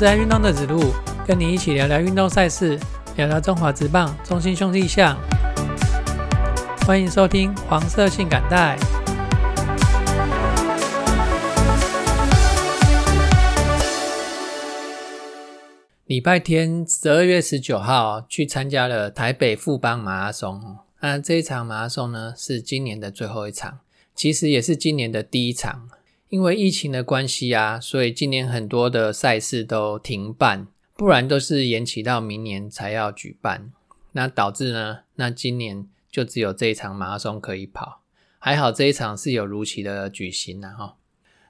是爱运动的子路，跟你一起聊聊运动赛事，聊聊中华职棒、中心兄弟象。欢迎收听黄色性感带。礼拜天十二月十九号去参加了台北富邦马拉松。那这一场马拉松呢，是今年的最后一场，其实也是今年的第一场。因为疫情的关系啊，所以今年很多的赛事都停办，不然都是延期到明年才要举办。那导致呢，那今年就只有这一场马拉松可以跑。还好这一场是有如期的举行了哈。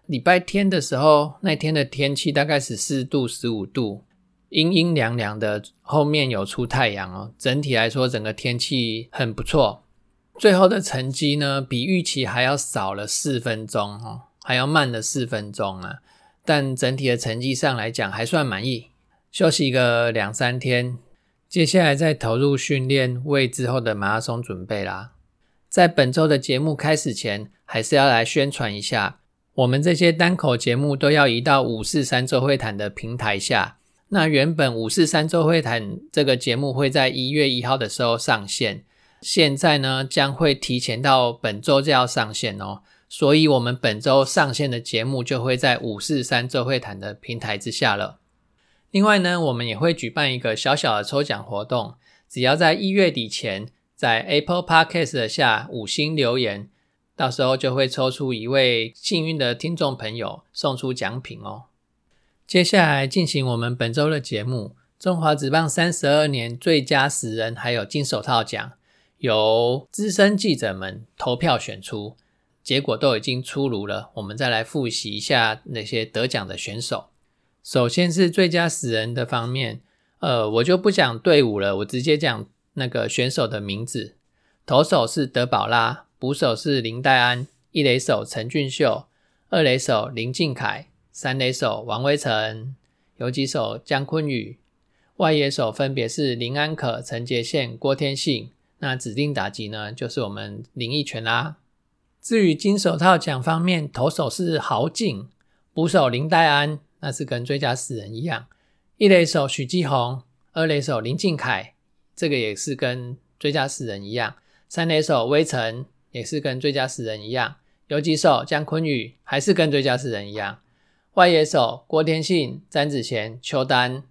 礼拜天的时候，那天的天气大概十四度、十五度，阴阴凉凉的，后面有出太阳哦。整体来说，整个天气很不错。最后的成绩呢，比预期还要少了四分钟哦。还要慢了四分钟啊，但整体的成绩上来讲还算满意。休息个两三天，接下来再投入训练，为之后的马拉松准备啦。在本周的节目开始前，还是要来宣传一下，我们这些单口节目都要移到五四三周会谈的平台下。那原本五四三周会谈这个节目会在一月一号的时候上线，现在呢将会提前到本周就要上线哦。所以，我们本周上线的节目就会在五四三周会谈的平台之下了。另外呢，我们也会举办一个小小的抽奖活动，只要在一月底前在 Apple Podcast 下五星留言，到时候就会抽出一位幸运的听众朋友，送出奖品哦。接下来进行我们本周的节目，中华职棒三十二年最佳十人还有金手套奖，由资深记者们投票选出。结果都已经出炉了，我们再来复习一下那些得奖的选手。首先是最佳死人的方面，呃，我就不讲队伍了，我直接讲那个选手的名字。投手是德保拉，捕手是林黛安，一垒手陈俊秀，二垒手林敬凯，三垒手王威成，游击手姜坤宇，外野手分别是林安可、陈杰宪、郭天信。那指定打击呢，就是我们林奕泉啦。至于金手套奖方面，投手是豪进，捕手林黛安，那是跟最佳死人一样；一垒手许继宏，二垒手林敬凯，这个也是跟最佳死人一样；三垒手威成也是跟最佳死人一样；游击手姜坤宇还是跟最佳死人一样；外野手郭天信、詹子贤、邱丹。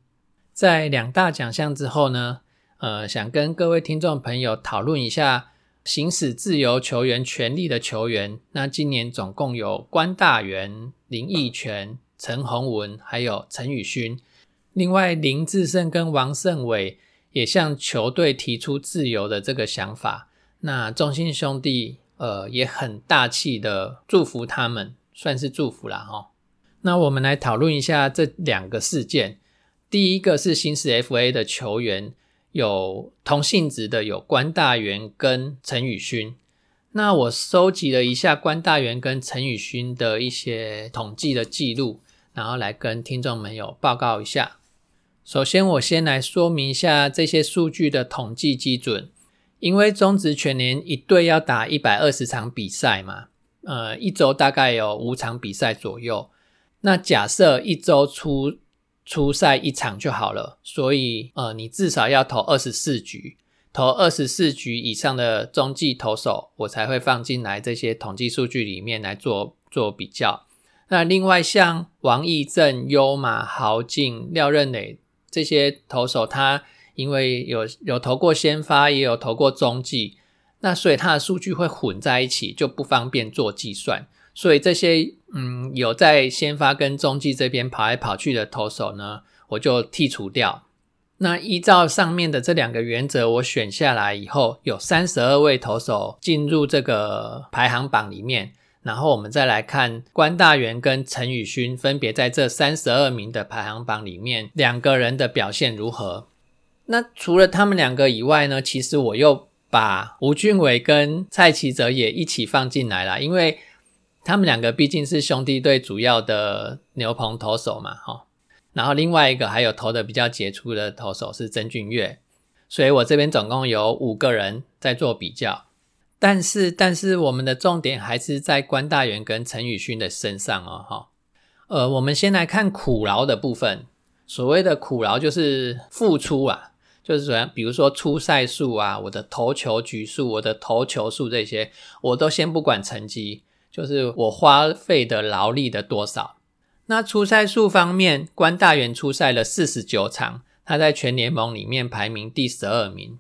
在两大奖项之后呢，呃，想跟各位听众朋友讨论一下。行使自由球员权利的球员，那今年总共有关大元、林奕泉、陈宏文，还有陈宇勋。另外，林志胜跟王胜伟也向球队提出自由的这个想法。那中信兄弟呃也很大气的祝福他们，算是祝福了哈。那我们来讨论一下这两个事件。第一个是行使 FA 的球员。有同性质的有关大元跟陈宇勋，那我收集了一下关大元跟陈宇勋的一些统计的记录，然后来跟听众朋友报告一下。首先，我先来说明一下这些数据的统计基准，因为中职全年一队要打一百二十场比赛嘛，呃，一周大概有五场比赛左右。那假设一周出初赛一场就好了，所以呃，你至少要投二十四局，投二十四局以上的中继投手，我才会放进来这些统计数据里面来做做比较。那另外像王义正、优马、豪进、廖任磊这些投手，他因为有有投过先发，也有投过中继，那所以他的数据会混在一起，就不方便做计算。所以这些嗯有在先发跟中继这边跑来跑去的投手呢，我就剔除掉。那依照上面的这两个原则，我选下来以后，有三十二位投手进入这个排行榜里面。然后我们再来看关大元跟陈宇勋分别在这三十二名的排行榜里面，两个人的表现如何？那除了他们两个以外呢，其实我又把吴俊伟跟蔡奇哲也一起放进来了，因为。他们两个毕竟是兄弟队主要的牛棚投手嘛，哈。然后另外一个还有投的比较杰出的投手是曾俊岳，所以我这边总共有五个人在做比较。但是，但是我们的重点还是在关大元跟陈宇勋的身上哦，哈。呃，我们先来看苦劳的部分。所谓的苦劳就是付出啊，就是说，比如说出赛数啊，我的投球局数，我的投球数这些，我都先不管成绩，就是我花费的劳力的多少。那出赛数方面，关大元出赛了四十九场，他在全联盟里面排名第十二名。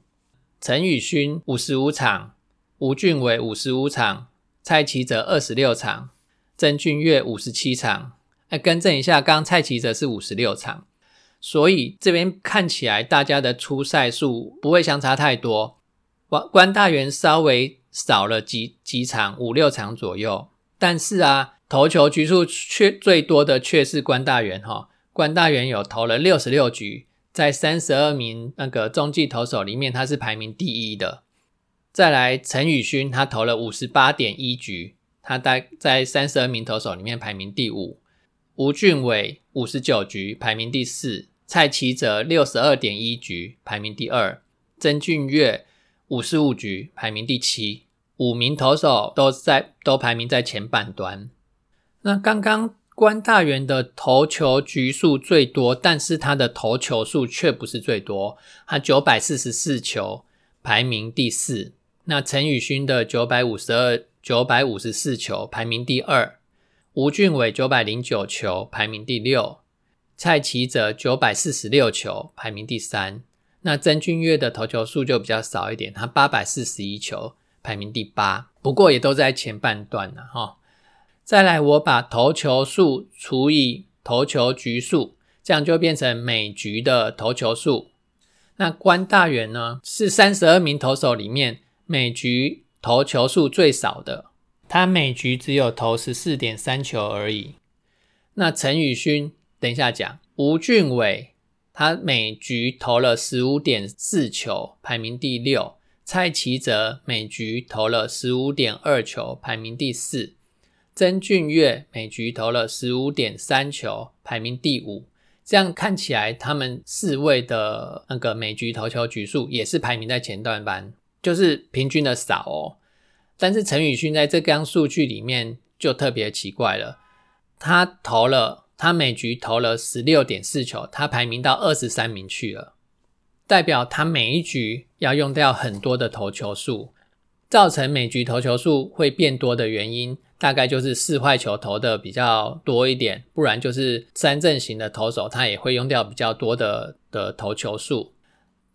陈宇勋五十五场，吴俊伟五十五场，蔡奇哲二十六场，曾俊岳五十七场。哎，更正一下，刚刚蔡奇哲是五十六场。所以这边看起来，大家的出赛数不会相差太多。关关大元稍微少了几几场，五六场左右。但是啊，投球局数却最多的却是关大元哈。关大元有投了六十六局，在三十二名那个中继投手里面，他是排名第一的。再来，陈宇勋他投了五十八点一局，他在在三十二名投手里面排名第五。吴俊伟五十九局排名第四，蔡奇哲六十二点一局排名第二，曾俊岳五十五局排名第七，五名投手都在都排名在前半端。那刚刚关大元的投球局数最多，但是他的投球数却不是最多，他九百四十四球排名第四。那陈宇勋的九百五十二九百五十四球排名第二。吴俊伟九百零九球，排名第六；蔡奇哲九百四十六球，排名第三。那曾俊岳的投球数就比较少一点，他八百四十一球，排名第八。不过也都在前半段了哈。再来，我把投球数除以投球局数，这样就变成每局的投球数。那关大元呢，是三十二名投手里面每局投球数最少的。他每局只有投十四点三球而已。那陈宇勋，等一下讲。吴俊伟，他每局投了十五点四球，排名第六。蔡奇哲每局投了十五点二球，排名第四。曾俊岳每局投了十五点三球，排名第五。这样看起来，他们四位的那个每局投球局数也是排名在前段班，就是平均的少哦。但是陈宇勋在这张数据里面就特别奇怪了，他投了，他每局投了十六点四球，他排名到二十三名去了，代表他每一局要用掉很多的投球数，造成每局投球数会变多的原因，大概就是四坏球投的比较多一点，不然就是三阵型的投手他也会用掉比较多的的投球数。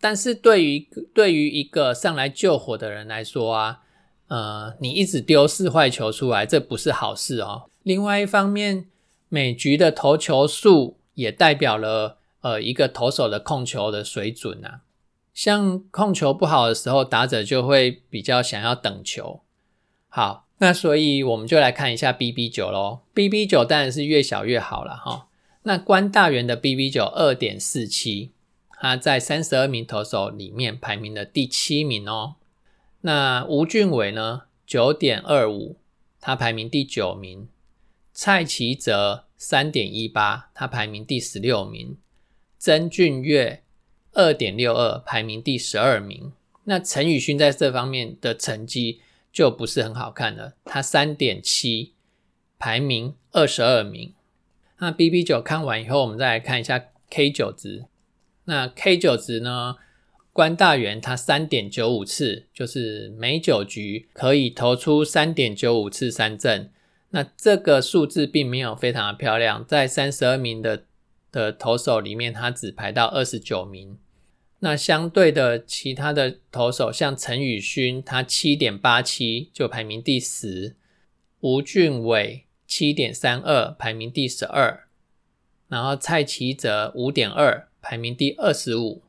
但是对于对于一个上来救火的人来说啊。呃，你一直丢四坏球出来，这不是好事哦。另外一方面，每局的投球数也代表了呃一个投手的控球的水准呐。像控球不好的时候，打者就会比较想要等球。好，那所以我们就来看一下 BB 九喽。BB 九当然是越小越好了哈。那关大元的 BB 九二点四七，他在三十二名投手里面排名的第七名哦。那吴俊伟呢？九点二五，他排名第九名。蔡奇哲三点一八，他排名第十六名。曾俊岳二点六二，排名第十二名。那陈宇勋在这方面的成绩就不是很好看了，他三点七，排名二十二名。那 BB 九看完以后，我们再来看一下 K 九值。那 K 九值呢？关大元他三点九五次，就是每九局可以投出三点九五次三振。那这个数字并没有非常的漂亮，在三十二名的的投手里面，他只排到二十九名。那相对的，其他的投手像陈宇勋，他七点八七就排名第十；吴俊伟七点三二排名第十二，然后蔡奇哲五点二排名第二十五。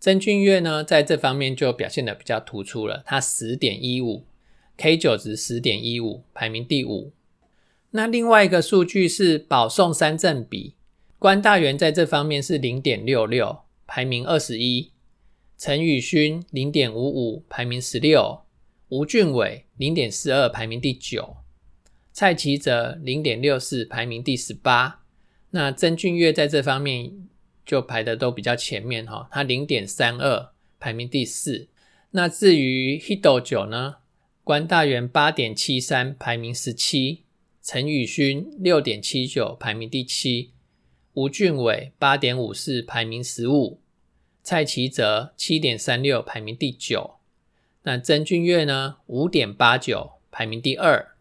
曾俊岳呢，在这方面就表现的比较突出了，他十点一五，K 九值十点一五，排名第五。那另外一个数据是保送三振比，关大元在这方面是零点六六，排名二十一；陈宇勋零点五五，排名十六；吴俊伟零点四二，排名第九；蔡奇哲零点六四，排名第十八。那曾俊岳在这方面。就排的都比较前面哈，他零点三二排名第四。那至于 Hito 九呢，关大元八点七三排名十七，陈宇勋六点七九排名第七，吴俊伟八点五四排名十五，蔡奇哲七点三六排名第九。那曾俊岳呢？五点八九排名第二。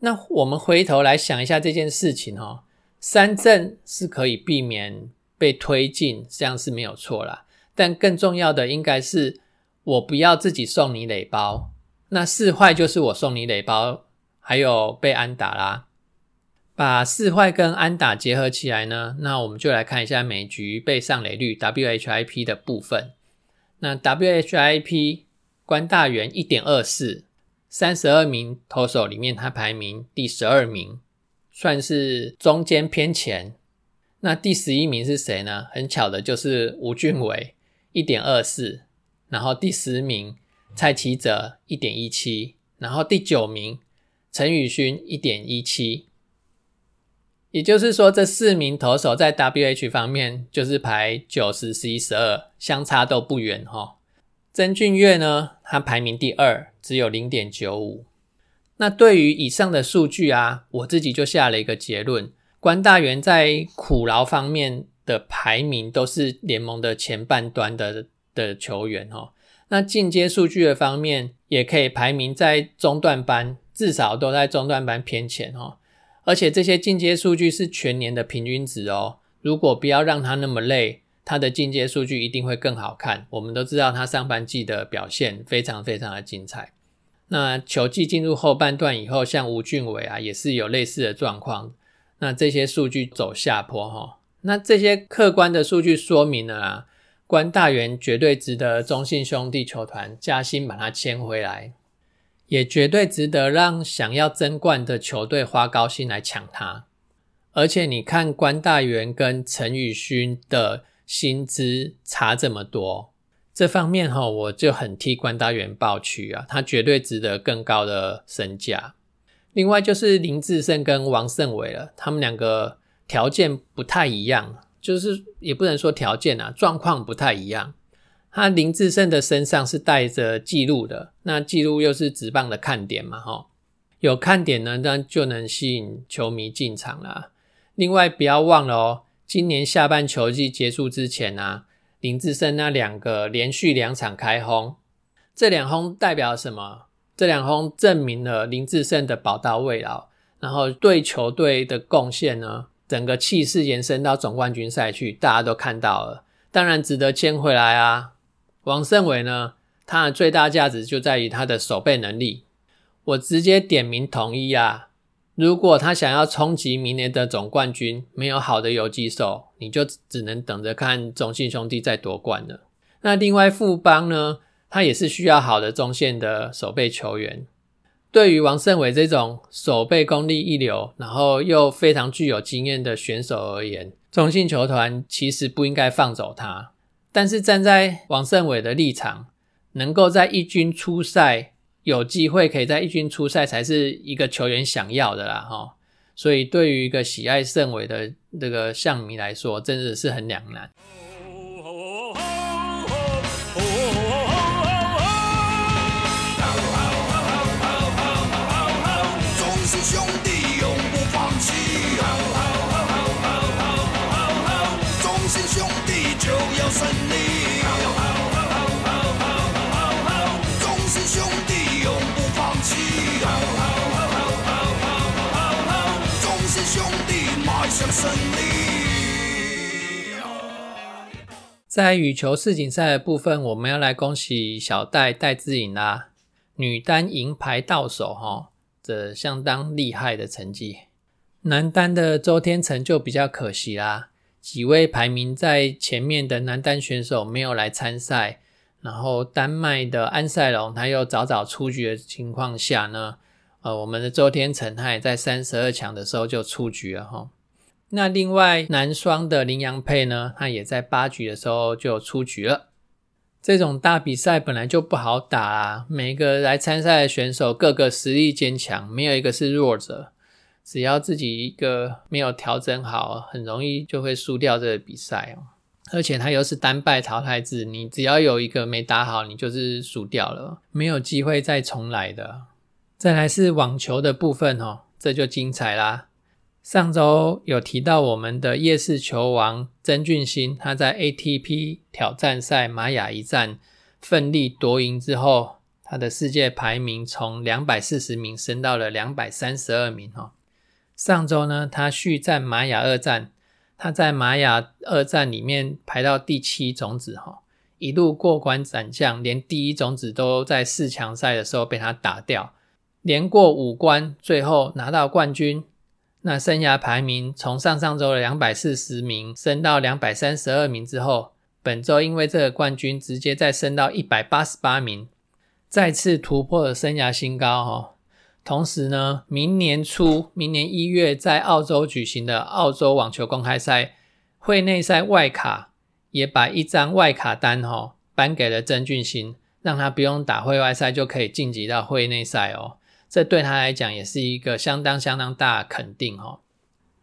那我们回头来想一下这件事情哦，三振是可以避免被推进，这样是没有错啦。但更重要的应该是我不要自己送你垒包。那四坏就是我送你垒包，还有被安打啦。把四坏跟安打结合起来呢，那我们就来看一下每局被上垒率 WHIP 的部分。那 WHIP 关大元一点二四。三十二名投手里面，他排名第十二名，算是中间偏前。那第十一名是谁呢？很巧的就是吴俊伟，一点二四。然后第十名蔡奇哲一点一七，然后第九名陈宇勋一点一七。也就是说，这四名投手在 WH 方面就是排九十、十一、十二，相差都不远哈。曾俊岳呢，他排名第二，只有零点九五。那对于以上的数据啊，我自己就下了一个结论：关大元在苦劳方面的排名都是联盟的前半端的的球员哦。那进阶数据的方面，也可以排名在中段班，至少都在中段班偏前哦。而且这些进阶数据是全年的平均值哦。如果不要让他那么累。他的进阶数据一定会更好看。我们都知道他上半季的表现非常非常的精彩。那球季进入后半段以后，像吴俊伟啊，也是有类似的状况。那这些数据走下坡哈。那这些客观的数据说明了啊，关大元绝对值得中信兄弟球团加薪把他签回来，也绝对值得让想要争冠的球队花高薪来抢他。而且你看关大元跟陈宇勋的。薪资差这么多，这方面哈，我就很替关大元抱屈啊，他绝对值得更高的身价。另外就是林志胜跟王胜伟了，他们两个条件不太一样，就是也不能说条件啊，状况不太一样。他林志胜的身上是带着记录的，那记录又是直棒的看点嘛，哈，有看点呢，那就能吸引球迷进场啦。另外不要忘了哦。今年下半球季结束之前啊，林志胜那两个连续两场开轰，这两轰代表什么？这两轰证明了林志胜的宝刀未老，然后对球队的贡献呢，整个气势延伸到总冠军赛去，大家都看到了，当然值得签回来啊。王胜伟呢，他的最大价值就在于他的守备能力，我直接点名同意啊。如果他想要冲击明年的总冠军，没有好的游击手，你就只能等着看中信兄弟再夺冠了。那另外富邦呢，他也是需要好的中线的守备球员。对于王胜伟这种守备功力一流，然后又非常具有经验的选手而言，中信球团其实不应该放走他。但是站在王胜伟的立场，能够在一军出赛。有机会可以在一军出赛，才是一个球员想要的啦，哈。所以对于一个喜爱胜伟的这个象迷来说，真的是很两难。在羽球世锦赛的部分，我们要来恭喜小戴戴志颖啦，女单银牌到手哈，这相当厉害的成绩。男单的周天成就比较可惜啦，几位排名在前面的男单选手没有来参赛，然后丹麦的安塞龙他又早早出局的情况下呢，呃，我们的周天成他也在三十二强的时候就出局了哈。那另外男双的林洋配呢，他也在八局的时候就出局了。这种大比赛本来就不好打啊，每个来参赛的选手个个实力坚强，没有一个是弱者。只要自己一个没有调整好，很容易就会输掉这个比赛哦。而且他又是单败淘汰制，你只要有一个没打好，你就是输掉了，没有机会再重来的。再来是网球的部分哦，这就精彩啦。上周有提到我们的夜市球王曾俊欣，他在 ATP 挑战赛玛雅一战奋力夺赢之后，他的世界排名从两百四十名升到了两百三十二名哈。上周呢，他续战玛雅二战，他在玛雅二战里面排到第七种子哈，一路过关斩将，连第一种子都在四强赛的时候被他打掉，连过五关，最后拿到冠军。那生涯排名从上上周的两百四十名升到两百三十二名之后，本周因为这个冠军直接再升到一百八十八名，再次突破了生涯新高哈。同时呢，明年初，明年一月在澳洲举行的澳洲网球公开赛会内赛外卡，也把一张外卡单哈颁给了曾俊欣，让他不用打会外赛就可以晋级到会内赛哦。这对他来讲也是一个相当相当大的肯定哦。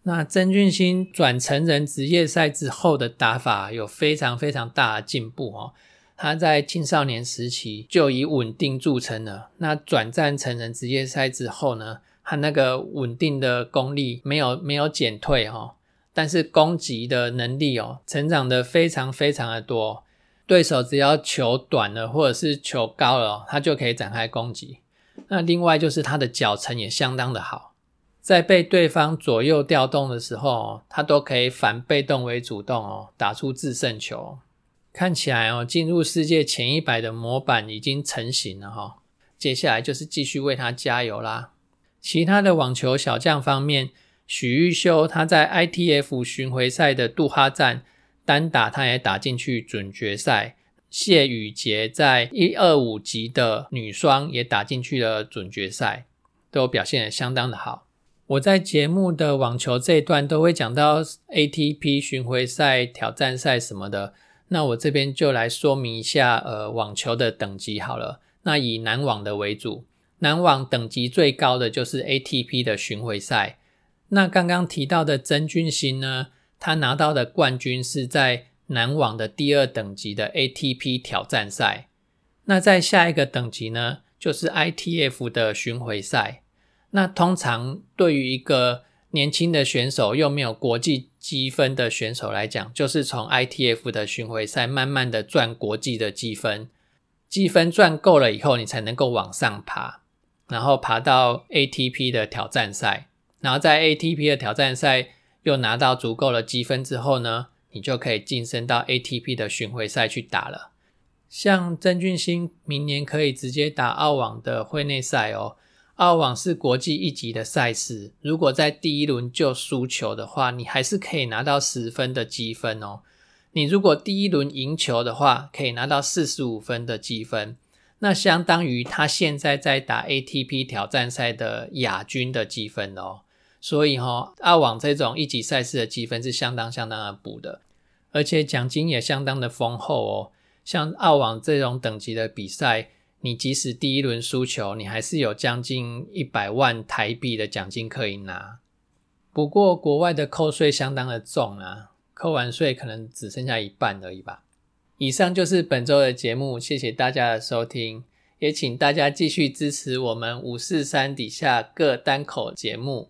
那曾俊欣转成人职业赛之后的打法有非常非常大的进步哦。他在青少年时期就以稳定著称了。那转战成人职业赛之后呢，他那个稳定的功力没有没有减退哦，但是攻击的能力哦，成长的非常非常的多。对手只要球短了或者是球高了，他就可以展开攻击。那另外就是他的脚程也相当的好，在被对方左右调动的时候，他都可以反被动为主动哦，打出制胜球。看起来哦，进入世界前一百的模板已经成型了哈。接下来就是继续为他加油啦。其他的网球小将方面，许玉修他在 ITF 巡回赛的杜哈站单打，他也打进去准决赛。谢宇杰在一二五级的女双也打进去了准决赛，都表现的相当的好。我在节目的网球这一段都会讲到 ATP 巡回赛、挑战赛什么的，那我这边就来说明一下，呃，网球的等级好了。那以男网的为主，男网等级最高的就是 ATP 的巡回赛。那刚刚提到的曾俊欣呢，他拿到的冠军是在。男网的第二等级的 ATP 挑战赛，那在下一个等级呢，就是 ITF 的巡回赛。那通常对于一个年轻的选手又没有国际积分的选手来讲，就是从 ITF 的巡回赛慢慢的赚国际的积分，积分赚够了以后，你才能够往上爬，然后爬到 ATP 的挑战赛，然后在 ATP 的挑战赛又拿到足够的积分之后呢？你就可以晋升到 ATP 的巡回赛去打了。像曾俊欣明年可以直接打澳网的会内赛哦。澳网是国际一级的赛事，如果在第一轮就输球的话，你还是可以拿到十分的积分哦。你如果第一轮赢球的话，可以拿到四十五分的积分，那相当于他现在在打 ATP 挑战赛的亚军的积分哦。所以哈，澳网这种一级赛事的积分是相当相当的补的，而且奖金也相当的丰厚哦。像澳网这种等级的比赛，你即使第一轮输球，你还是有将近一百万台币的奖金可以拿。不过国外的扣税相当的重啊，扣完税可能只剩下一半而已吧。以上就是本周的节目，谢谢大家的收听，也请大家继续支持我们五四三底下各单口节目。